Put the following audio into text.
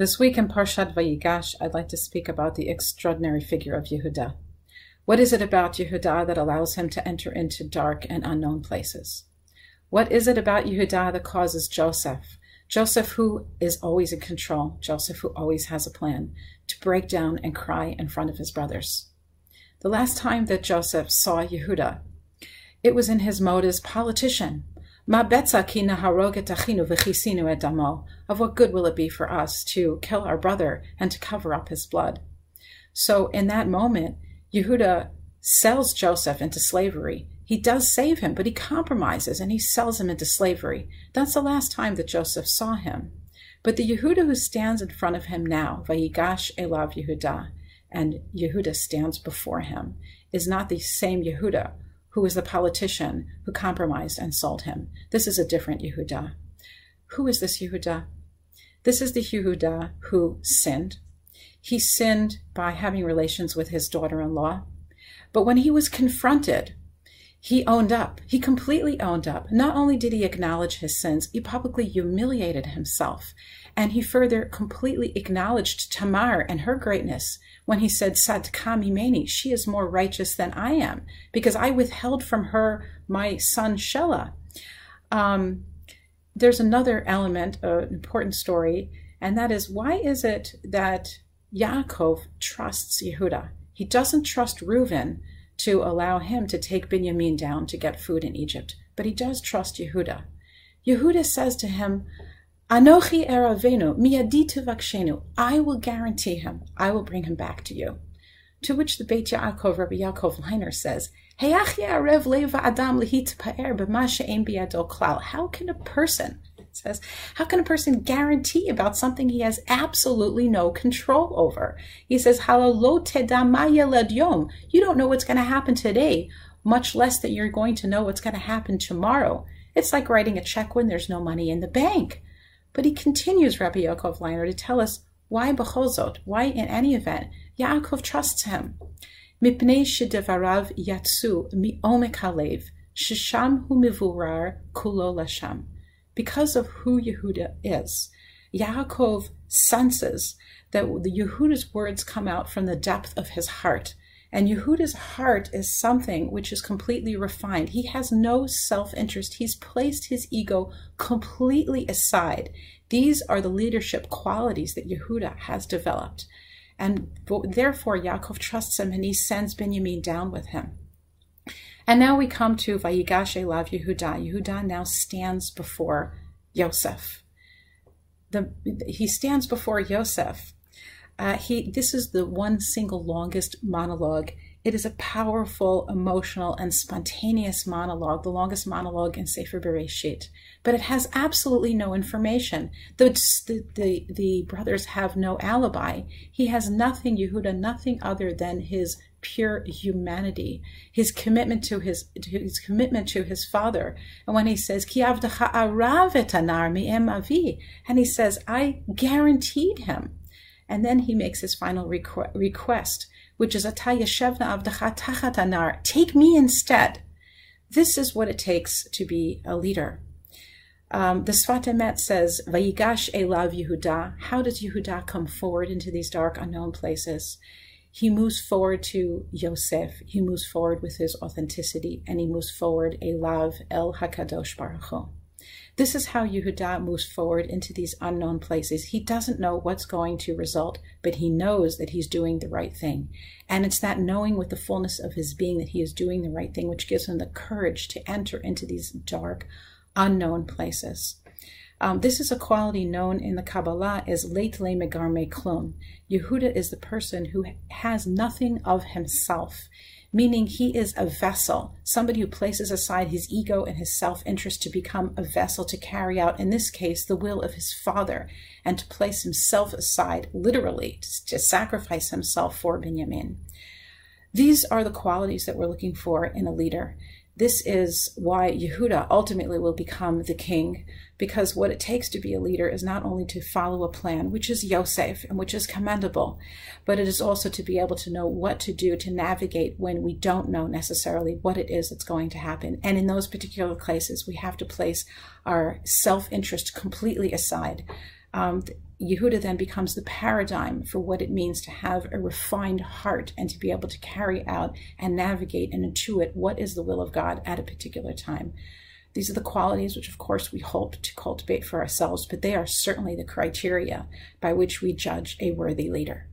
This week in Parshat Vayigash, I'd like to speak about the extraordinary figure of Yehuda. What is it about Yehuda that allows him to enter into dark and unknown places? What is it about Yehuda that causes Joseph, Joseph who is always in control, Joseph who always has a plan, to break down and cry in front of his brothers? The last time that Joseph saw Yehuda, it was in his mode as politician, of what good will it be for us to kill our brother and to cover up his blood? So in that moment, Yehuda sells Joseph into slavery. He does save him, but he compromises and he sells him into slavery. That's the last time that Joseph saw him. But the Yehuda who stands in front of him now, Vayigash Elav Yehuda, and Yehuda stands before him, is not the same Yehuda who was the politician who compromised and sold him. This is a different Yehuda. Who is this Yehuda? This is the Yehuda who sinned. He sinned by having relations with his daughter in law. But when he was confronted, he owned up. He completely owned up. Not only did he acknowledge his sins, he publicly humiliated himself. And he further completely acknowledged Tamar and her greatness when he said, Sadka mimeni, she is more righteous than I am, because I withheld from her my son Shelah. Um, there's another element, an important story, and that is why is it that Yaakov trusts Yehuda? He doesn't trust Reuven to allow him to take Binyamin down to get food in Egypt, but he does trust Yehuda. Yehuda says to him, Anochi eravenu miyadi tuvakshenu. I will guarantee him. I will bring him back to you. To which the Beit Yaakov, Rabbi Yaakov Leiner says, How can a person, says, how can a person guarantee about something he has absolutely no control over? He says, You don't know what's going to happen today, much less that you're going to know what's going to happen tomorrow. It's like writing a check when there's no money in the bank. But he continues, Rabbi Yaakov Leiner, to tell us why Becholzot, why in any event, Yaakov trusts him. Mipnei shedevarav yatsu mi'omek halev, shisham hu mivurar kulo lasham. Because of who Yehuda is, Yaakov senses that the Yehuda's words come out from the depth of his heart, and Yehuda's heart is something which is completely refined. He has no self interest. He's placed his ego completely aside. These are the leadership qualities that Yehuda has developed. And therefore, Yaakov trusts him and he sends Benjamin down with him. And now we come to Vayigash Elav Yehuda. Yehuda now stands before Yosef. The, he stands before Yosef uh, he this is the one single longest monologue. It is a powerful, emotional, and spontaneous monologue, the longest monologue in Sefer Bereshit. But it has absolutely no information. The, the, the, the brothers have no alibi. He has nothing, Yehuda, nothing other than his pure humanity, his commitment to his to his commitment to his father. And when he says, Ki arav and he says, I guaranteed him and then he makes his final requ- request, which is Atayashevna avdacha tachat take me instead. This is what it takes to be a leader. Um, the Sfat Emet says, Vayigash elav Yehuda. How does Yehuda come forward into these dark, unknown places? He moves forward to Yosef. He moves forward with his authenticity, and he moves forward elav el Hakadosh Baruch Hu. This is how Yehuda moves forward into these unknown places. He doesn't know what's going to result, but he knows that he's doing the right thing. And it's that knowing with the fullness of his being that he is doing the right thing, which gives him the courage to enter into these dark, unknown places. Um, this is a quality known in the Kabbalah as late le megarme klum. Yehuda is the person who has nothing of himself meaning he is a vessel, somebody who places aside his ego and his self interest to become a vessel to carry out, in this case, the will of his father, and to place himself aside, literally, to, to sacrifice himself for Benjamin. These are the qualities that we're looking for in a leader. This is why Yehuda ultimately will become the king, because what it takes to be a leader is not only to follow a plan, which is Yosef and which is commendable, but it is also to be able to know what to do to navigate when we don't know necessarily what it is that's going to happen. And in those particular cases, we have to place our self interest completely aside. Um, Yehuda then becomes the paradigm for what it means to have a refined heart and to be able to carry out and navigate and intuit what is the will of God at a particular time. These are the qualities which, of course, we hope to cultivate for ourselves, but they are certainly the criteria by which we judge a worthy leader.